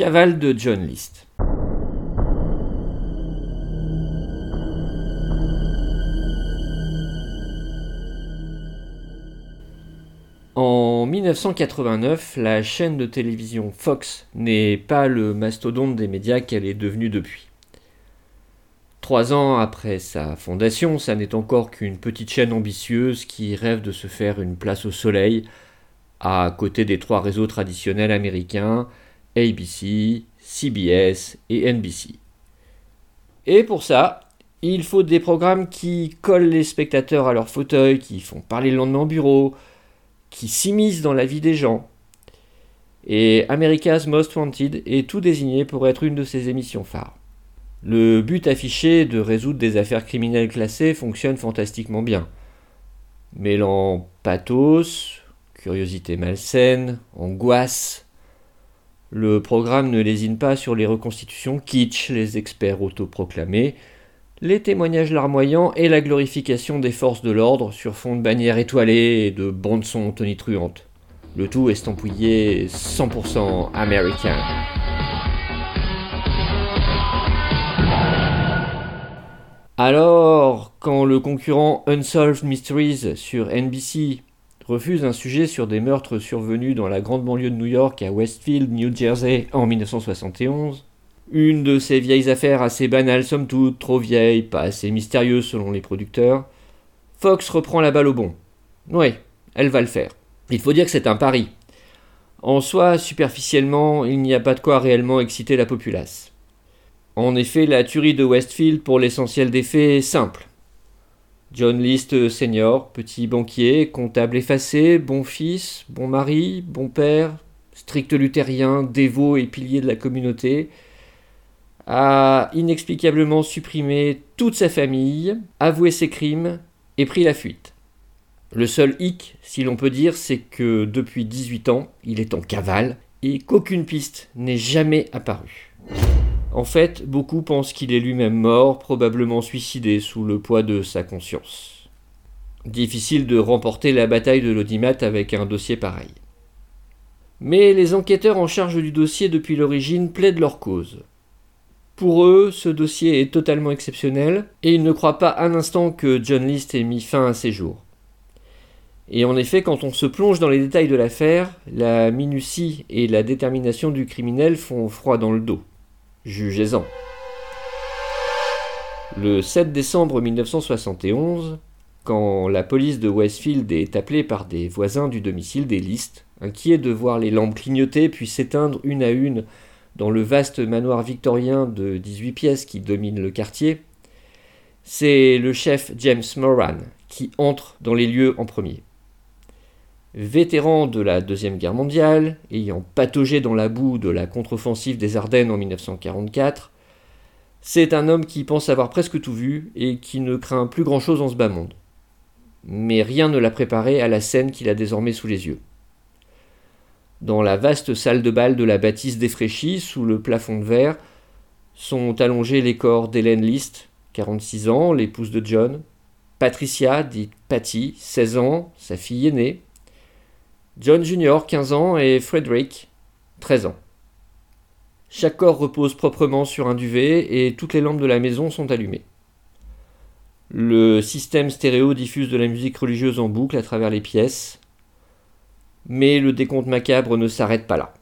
cavale de John List. En 1989, la chaîne de télévision Fox n'est pas le mastodonte des médias qu'elle est devenue depuis. Trois ans après sa fondation, ça n'est encore qu'une petite chaîne ambitieuse qui rêve de se faire une place au soleil à côté des trois réseaux traditionnels américains ABC, CBS et NBC. Et pour ça, il faut des programmes qui collent les spectateurs à leur fauteuil, qui font parler le lendemain au bureau, qui s'immiscent dans la vie des gens. Et America's Most Wanted est tout désigné pour être une de ces émissions phares. Le but affiché de résoudre des affaires criminelles classées fonctionne fantastiquement bien. Mêlant pathos, curiosité malsaine, angoisse, le programme ne lésine pas sur les reconstitutions kitsch, les experts autoproclamés, les témoignages larmoyants et la glorification des forces de l'ordre sur fond de bannières étoilées et de bandes-son tonitruantes. Le tout estampillé 100% américain. Alors, quand le concurrent Unsolved Mysteries sur NBC refuse un sujet sur des meurtres survenus dans la grande banlieue de New York à Westfield, New Jersey en 1971, une de ces vieilles affaires assez banales somme toute, trop vieilles, pas assez mystérieuses selon les producteurs, Fox reprend la balle au bon. Oui, elle va le faire. Il faut dire que c'est un pari. En soi, superficiellement, il n'y a pas de quoi réellement exciter la populace. En effet, la tuerie de Westfield, pour l'essentiel des faits, est simple. John List senior, petit banquier, comptable effacé, bon fils, bon mari, bon père, strict luthérien, dévot et pilier de la communauté, a inexplicablement supprimé toute sa famille, avoué ses crimes et pris la fuite. Le seul hic, si l'on peut dire, c'est que depuis 18 ans, il est en cavale et qu'aucune piste n'est jamais apparue. En fait, beaucoup pensent qu'il est lui-même mort, probablement suicidé sous le poids de sa conscience. Difficile de remporter la bataille de l'audimat avec un dossier pareil. Mais les enquêteurs en charge du dossier depuis l'origine plaident leur cause. Pour eux, ce dossier est totalement exceptionnel et ils ne croient pas un instant que John List ait mis fin à ses jours. Et en effet, quand on se plonge dans les détails de l'affaire, la minutie et la détermination du criminel font froid dans le dos. Jugez-en. Le 7 décembre 1971, quand la police de Westfield est appelée par des voisins du domicile des listes, inquiets de voir les lampes clignoter puis s'éteindre une à une dans le vaste manoir victorien de 18 pièces qui domine le quartier, c'est le chef James Moran qui entre dans les lieux en premier. Vétéran de la Deuxième Guerre mondiale, ayant pataugé dans la boue de la contre-offensive des Ardennes en 1944, c'est un homme qui pense avoir presque tout vu et qui ne craint plus grand-chose en ce bas monde. Mais rien ne l'a préparé à la scène qu'il a désormais sous les yeux. Dans la vaste salle de bal de la bâtisse défraîchie, sous le plafond de verre, sont allongés les corps d'Hélène List, 46 ans, l'épouse de John, Patricia, dite Patty, 16 ans, sa fille aînée, John Jr., 15 ans, et Frederick, 13 ans. Chaque corps repose proprement sur un duvet et toutes les lampes de la maison sont allumées. Le système stéréo diffuse de la musique religieuse en boucle à travers les pièces, mais le décompte macabre ne s'arrête pas là.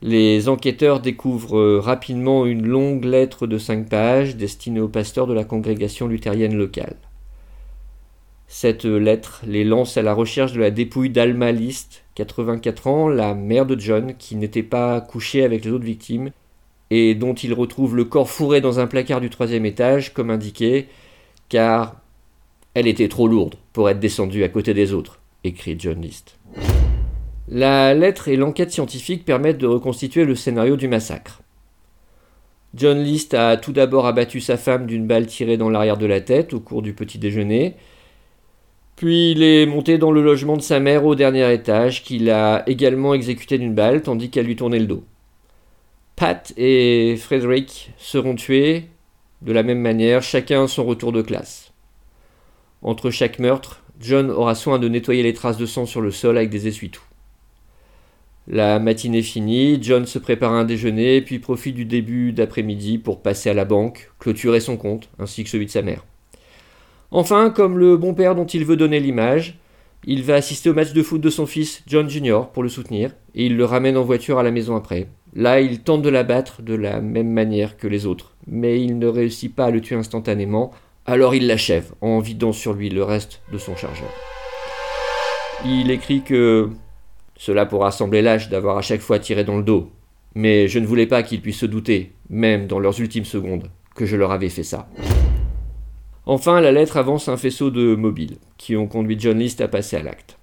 Les enquêteurs découvrent rapidement une longue lettre de cinq pages destinée au pasteur de la congrégation luthérienne locale. Cette lettre les lance à la recherche de la dépouille d'Alma List, 84 ans, la mère de John, qui n'était pas couchée avec les autres victimes, et dont il retrouve le corps fourré dans un placard du troisième étage, comme indiqué, car elle était trop lourde pour être descendue à côté des autres, écrit John List. La lettre et l'enquête scientifique permettent de reconstituer le scénario du massacre. John List a tout d'abord abattu sa femme d'une balle tirée dans l'arrière de la tête au cours du petit déjeuner, puis il est monté dans le logement de sa mère au dernier étage, qu'il a également exécuté d'une balle tandis qu'elle lui tournait le dos. Pat et Frederick seront tués de la même manière, chacun son retour de classe. Entre chaque meurtre, John aura soin de nettoyer les traces de sang sur le sol avec des essuie-tout. La matinée finie, John se prépare un déjeuner, puis profite du début d'après-midi pour passer à la banque, clôturer son compte, ainsi que celui de sa mère. Enfin, comme le bon père dont il veut donner l'image, il va assister au match de foot de son fils, John Jr., pour le soutenir, et il le ramène en voiture à la maison après. Là, il tente de l'abattre de la même manière que les autres, mais il ne réussit pas à le tuer instantanément, alors il l'achève en vidant sur lui le reste de son chargeur. Il écrit que cela pourra sembler lâche d'avoir à chaque fois tiré dans le dos, mais je ne voulais pas qu'ils puissent se douter, même dans leurs ultimes secondes, que je leur avais fait ça. Enfin, la lettre avance un faisceau de mobiles, qui ont conduit John List à passer à l'acte.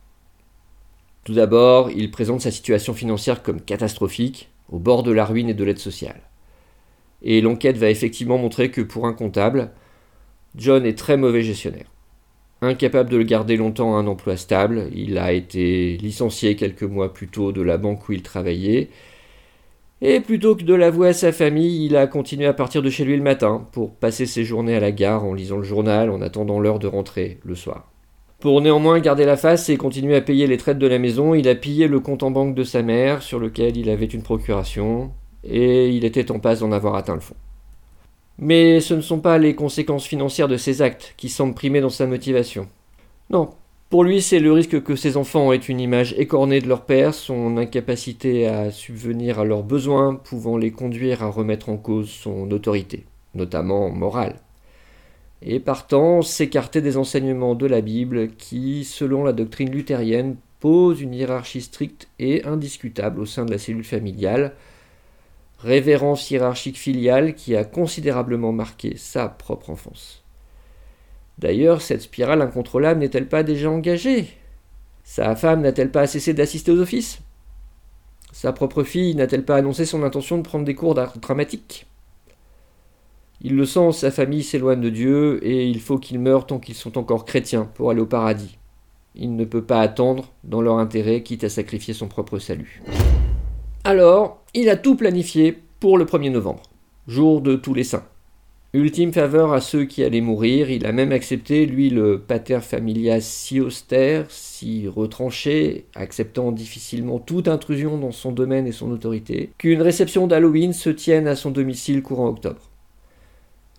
Tout d'abord, il présente sa situation financière comme catastrophique, au bord de la ruine et de l'aide sociale. Et l'enquête va effectivement montrer que pour un comptable, John est très mauvais gestionnaire. Incapable de le garder longtemps à un emploi stable, il a été licencié quelques mois plus tôt de la banque où il travaillait, et plutôt que de l'avouer à sa famille, il a continué à partir de chez lui le matin pour passer ses journées à la gare en lisant le journal en attendant l'heure de rentrer le soir. Pour néanmoins garder la face et continuer à payer les traites de la maison, il a pillé le compte en banque de sa mère sur lequel il avait une procuration, et il était en passe d'en avoir atteint le fond. Mais ce ne sont pas les conséquences financières de ses actes qui semblent primer dans sa motivation. Non, pour lui c'est le risque que ses enfants aient une image écornée de leur père, son incapacité à subvenir à leurs besoins pouvant les conduire à remettre en cause son autorité, notamment morale et partant s'écarter des enseignements de la Bible qui, selon la doctrine luthérienne, pose une hiérarchie stricte et indiscutable au sein de la cellule familiale, révérence hiérarchique filiale qui a considérablement marqué sa propre enfance. D'ailleurs, cette spirale incontrôlable n'est-elle pas déjà engagée? Sa femme n'a-t-elle pas cessé d'assister aux offices? Sa propre fille n'a-t-elle pas annoncé son intention de prendre des cours d'art dramatique? Il le sent, sa famille s'éloigne de Dieu et il faut qu'ils meurent tant qu'ils sont encore chrétiens pour aller au paradis. Il ne peut pas attendre dans leur intérêt, quitte à sacrifier son propre salut. Alors, il a tout planifié pour le 1er novembre, jour de tous les saints. Ultime faveur à ceux qui allaient mourir, il a même accepté, lui, le pater familias si austère, si retranché, acceptant difficilement toute intrusion dans son domaine et son autorité, qu'une réception d'Halloween se tienne à son domicile courant octobre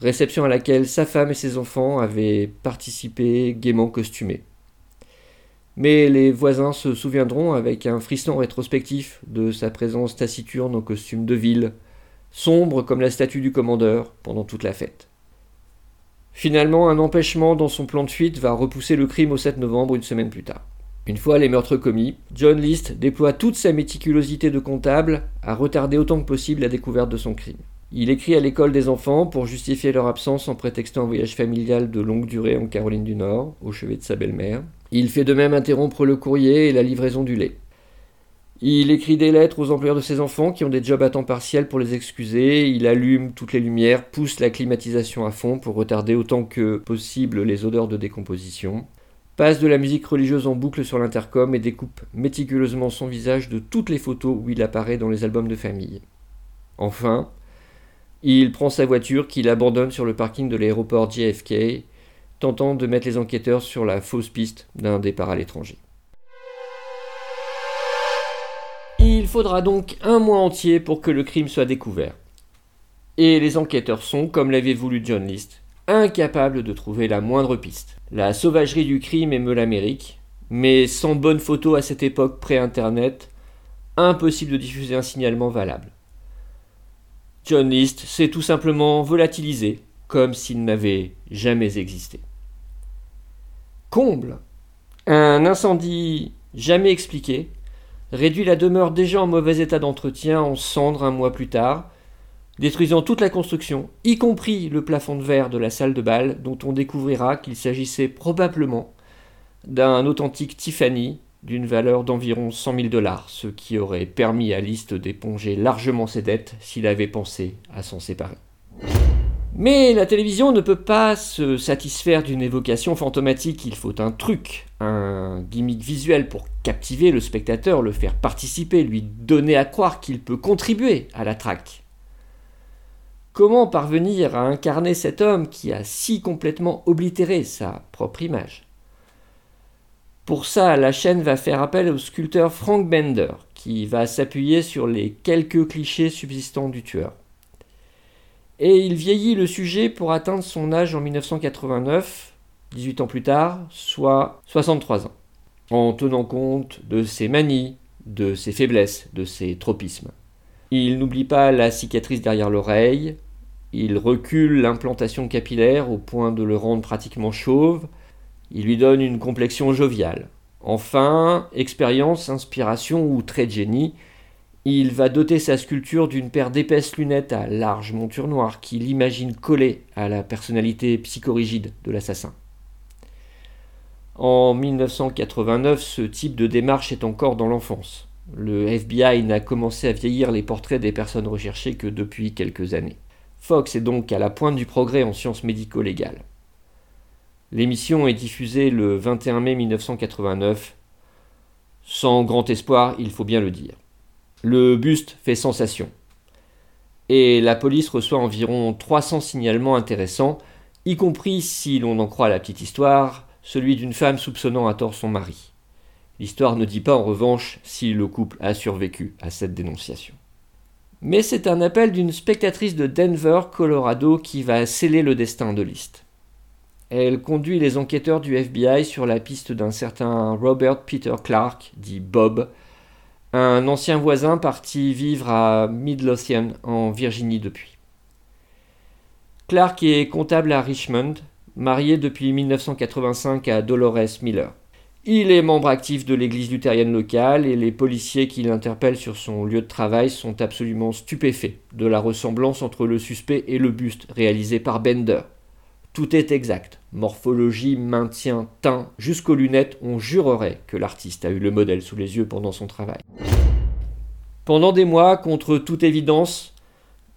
réception à laquelle sa femme et ses enfants avaient participé gaiement costumés. Mais les voisins se souviendront avec un frisson rétrospectif de sa présence taciturne en costume de ville, sombre comme la statue du commandeur pendant toute la fête. Finalement, un empêchement dans son plan de fuite va repousser le crime au 7 novembre une semaine plus tard. Une fois les meurtres commis, John List déploie toute sa méticulosité de comptable à retarder autant que possible la découverte de son crime. Il écrit à l'école des enfants pour justifier leur absence en prétextant un voyage familial de longue durée en Caroline du Nord, au chevet de sa belle-mère. Il fait de même interrompre le courrier et la livraison du lait. Il écrit des lettres aux employeurs de ses enfants qui ont des jobs à temps partiel pour les excuser, il allume toutes les lumières, pousse la climatisation à fond pour retarder autant que possible les odeurs de décomposition, passe de la musique religieuse en boucle sur l'intercom et découpe méticuleusement son visage de toutes les photos où il apparaît dans les albums de famille. Enfin, il prend sa voiture qu'il abandonne sur le parking de l'aéroport JFK, tentant de mettre les enquêteurs sur la fausse piste d'un départ à l'étranger. Il faudra donc un mois entier pour que le crime soit découvert. Et les enquêteurs sont, comme l'avait voulu John List, incapables de trouver la moindre piste. La sauvagerie du crime émeut l'Amérique, mais sans bonne photo à cette époque pré-internet, impossible de diffuser un signalement valable. John List s'est tout simplement volatilisé, comme s'il n'avait jamais existé. Comble Un incendie jamais expliqué réduit la demeure déjà en mauvais état d'entretien en cendres un mois plus tard, détruisant toute la construction, y compris le plafond de verre de la salle de bal, dont on découvrira qu'il s'agissait probablement d'un authentique Tiffany d'une valeur d'environ 100 000 dollars, ce qui aurait permis à List d'éponger largement ses dettes s'il avait pensé à s'en séparer. Mais la télévision ne peut pas se satisfaire d'une évocation fantomatique, il faut un truc, un gimmick visuel pour captiver le spectateur, le faire participer, lui donner à croire qu'il peut contribuer à la traque. Comment parvenir à incarner cet homme qui a si complètement oblitéré sa propre image? Pour ça, la chaîne va faire appel au sculpteur Frank Bender, qui va s'appuyer sur les quelques clichés subsistants du tueur. Et il vieillit le sujet pour atteindre son âge en 1989, 18 ans plus tard, soit 63 ans, en tenant compte de ses manies, de ses faiblesses, de ses tropismes. Il n'oublie pas la cicatrice derrière l'oreille, il recule l'implantation capillaire au point de le rendre pratiquement chauve, il lui donne une complexion joviale. Enfin, expérience, inspiration ou trait de génie, il va doter sa sculpture d'une paire d'épaisses lunettes à large monture noire qui l'imagine collée à la personnalité psychorigide de l'assassin. En 1989, ce type de démarche est encore dans l'enfance. Le FBI n'a commencé à vieillir les portraits des personnes recherchées que depuis quelques années. Fox est donc à la pointe du progrès en sciences médico-légales. L'émission est diffusée le 21 mai 1989, sans grand espoir, il faut bien le dire. Le buste fait sensation. Et la police reçoit environ 300 signalements intéressants, y compris, si l'on en croit la petite histoire, celui d'une femme soupçonnant à tort son mari. L'histoire ne dit pas en revanche si le couple a survécu à cette dénonciation. Mais c'est un appel d'une spectatrice de Denver, Colorado, qui va sceller le destin de List. Elle conduit les enquêteurs du FBI sur la piste d'un certain Robert Peter Clark, dit Bob, un ancien voisin parti vivre à Midlothian, en Virginie depuis. Clark est comptable à Richmond, marié depuis 1985 à Dolores Miller. Il est membre actif de l'église luthérienne locale et les policiers qui l'interpellent sur son lieu de travail sont absolument stupéfaits de la ressemblance entre le suspect et le buste réalisé par Bender. Tout est exact. Morphologie, maintien, teint, jusqu'aux lunettes, on jurerait que l'artiste a eu le modèle sous les yeux pendant son travail. Pendant des mois, contre toute évidence,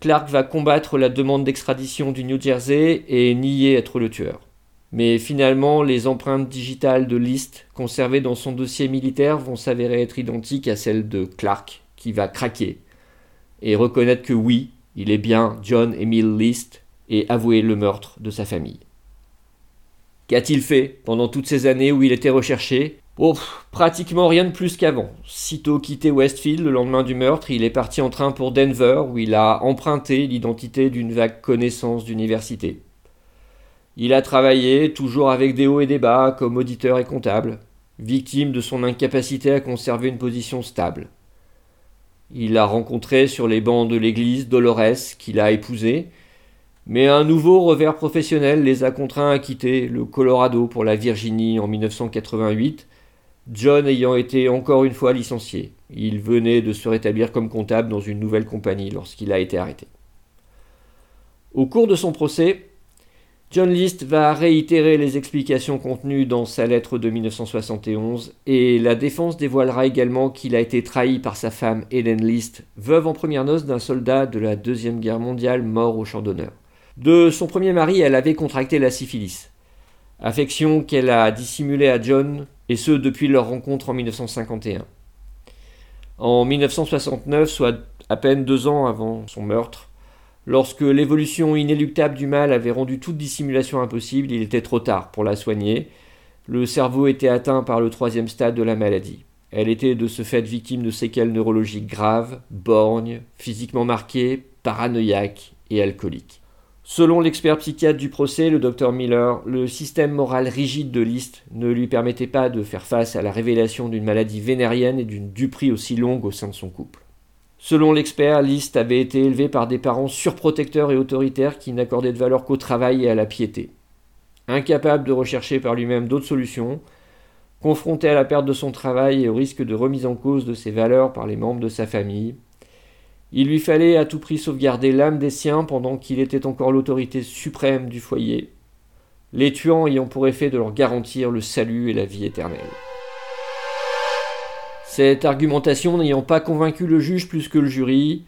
Clark va combattre la demande d'extradition du New Jersey et nier être le tueur. Mais finalement, les empreintes digitales de List conservées dans son dossier militaire vont s'avérer être identiques à celles de Clark, qui va craquer et reconnaître que oui, il est bien John Emile List et avouer le meurtre de sa famille. Qu'a-t-il fait pendant toutes ces années où il était recherché? Oh, pratiquement rien de plus qu'avant. Sitôt quitté Westfield le lendemain du meurtre, il est parti en train pour Denver où il a emprunté l'identité d'une vague connaissance d'université. Il a travaillé, toujours avec des hauts et des bas, comme auditeur et comptable, victime de son incapacité à conserver une position stable. Il a rencontré sur les bancs de l'église Dolores, qu'il a épousée, mais un nouveau revers professionnel les a contraints à quitter le Colorado pour la Virginie en 1988, John ayant été encore une fois licencié. Il venait de se rétablir comme comptable dans une nouvelle compagnie lorsqu'il a été arrêté. Au cours de son procès, John List va réitérer les explications contenues dans sa lettre de 1971 et la défense dévoilera également qu'il a été trahi par sa femme Helen List, veuve en première noce d'un soldat de la Deuxième Guerre mondiale mort au champ d'honneur. De son premier mari, elle avait contracté la syphilis, affection qu'elle a dissimulée à John, et ce depuis leur rencontre en 1951. En 1969, soit à peine deux ans avant son meurtre, Lorsque l'évolution inéluctable du mal avait rendu toute dissimulation impossible, il était trop tard pour la soigner. Le cerveau était atteint par le troisième stade de la maladie. Elle était de ce fait victime de séquelles neurologiques graves, borgnes, physiquement marquées, paranoïaques et alcooliques. Selon l'expert psychiatre du procès, le docteur Miller, le système moral rigide de Liszt ne lui permettait pas de faire face à la révélation d'une maladie vénérienne et d'une duperie aussi longue au sein de son couple. Selon l'expert, Liszt avait été élevé par des parents surprotecteurs et autoritaires qui n'accordaient de valeur qu'au travail et à la piété. Incapable de rechercher par lui-même d'autres solutions, confronté à la perte de son travail et au risque de remise en cause de ses valeurs par les membres de sa famille, il lui fallait à tout prix sauvegarder l'âme des siens pendant qu'il était encore l'autorité suprême du foyer, les tuant ayant pour effet de leur garantir le salut et la vie éternelle. Cette argumentation n'ayant pas convaincu le juge plus que le jury,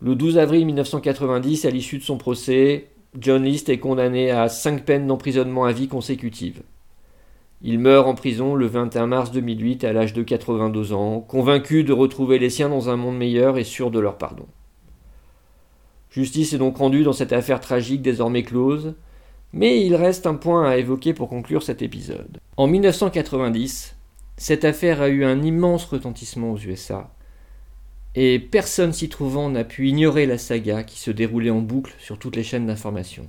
le 12 avril 1990, à l'issue de son procès, John List est condamné à cinq peines d'emprisonnement à vie consécutives. Il meurt en prison le 21 mars 2008 à l'âge de 82 ans, convaincu de retrouver les siens dans un monde meilleur et sûr de leur pardon. Justice est donc rendue dans cette affaire tragique désormais close, Mais il reste un point à évoquer pour conclure cet épisode. En 1990, cette affaire a eu un immense retentissement aux USA, et personne s'y trouvant n'a pu ignorer la saga qui se déroulait en boucle sur toutes les chaînes d'information.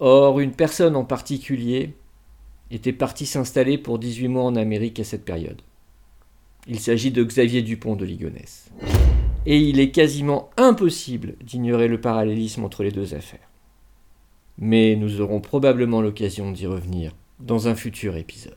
Or, une personne en particulier était partie s'installer pour 18 mois en Amérique à cette période. Il s'agit de Xavier Dupont de Ligonnès. Et il est quasiment impossible d'ignorer le parallélisme entre les deux affaires. Mais nous aurons probablement l'occasion d'y revenir dans un futur épisode.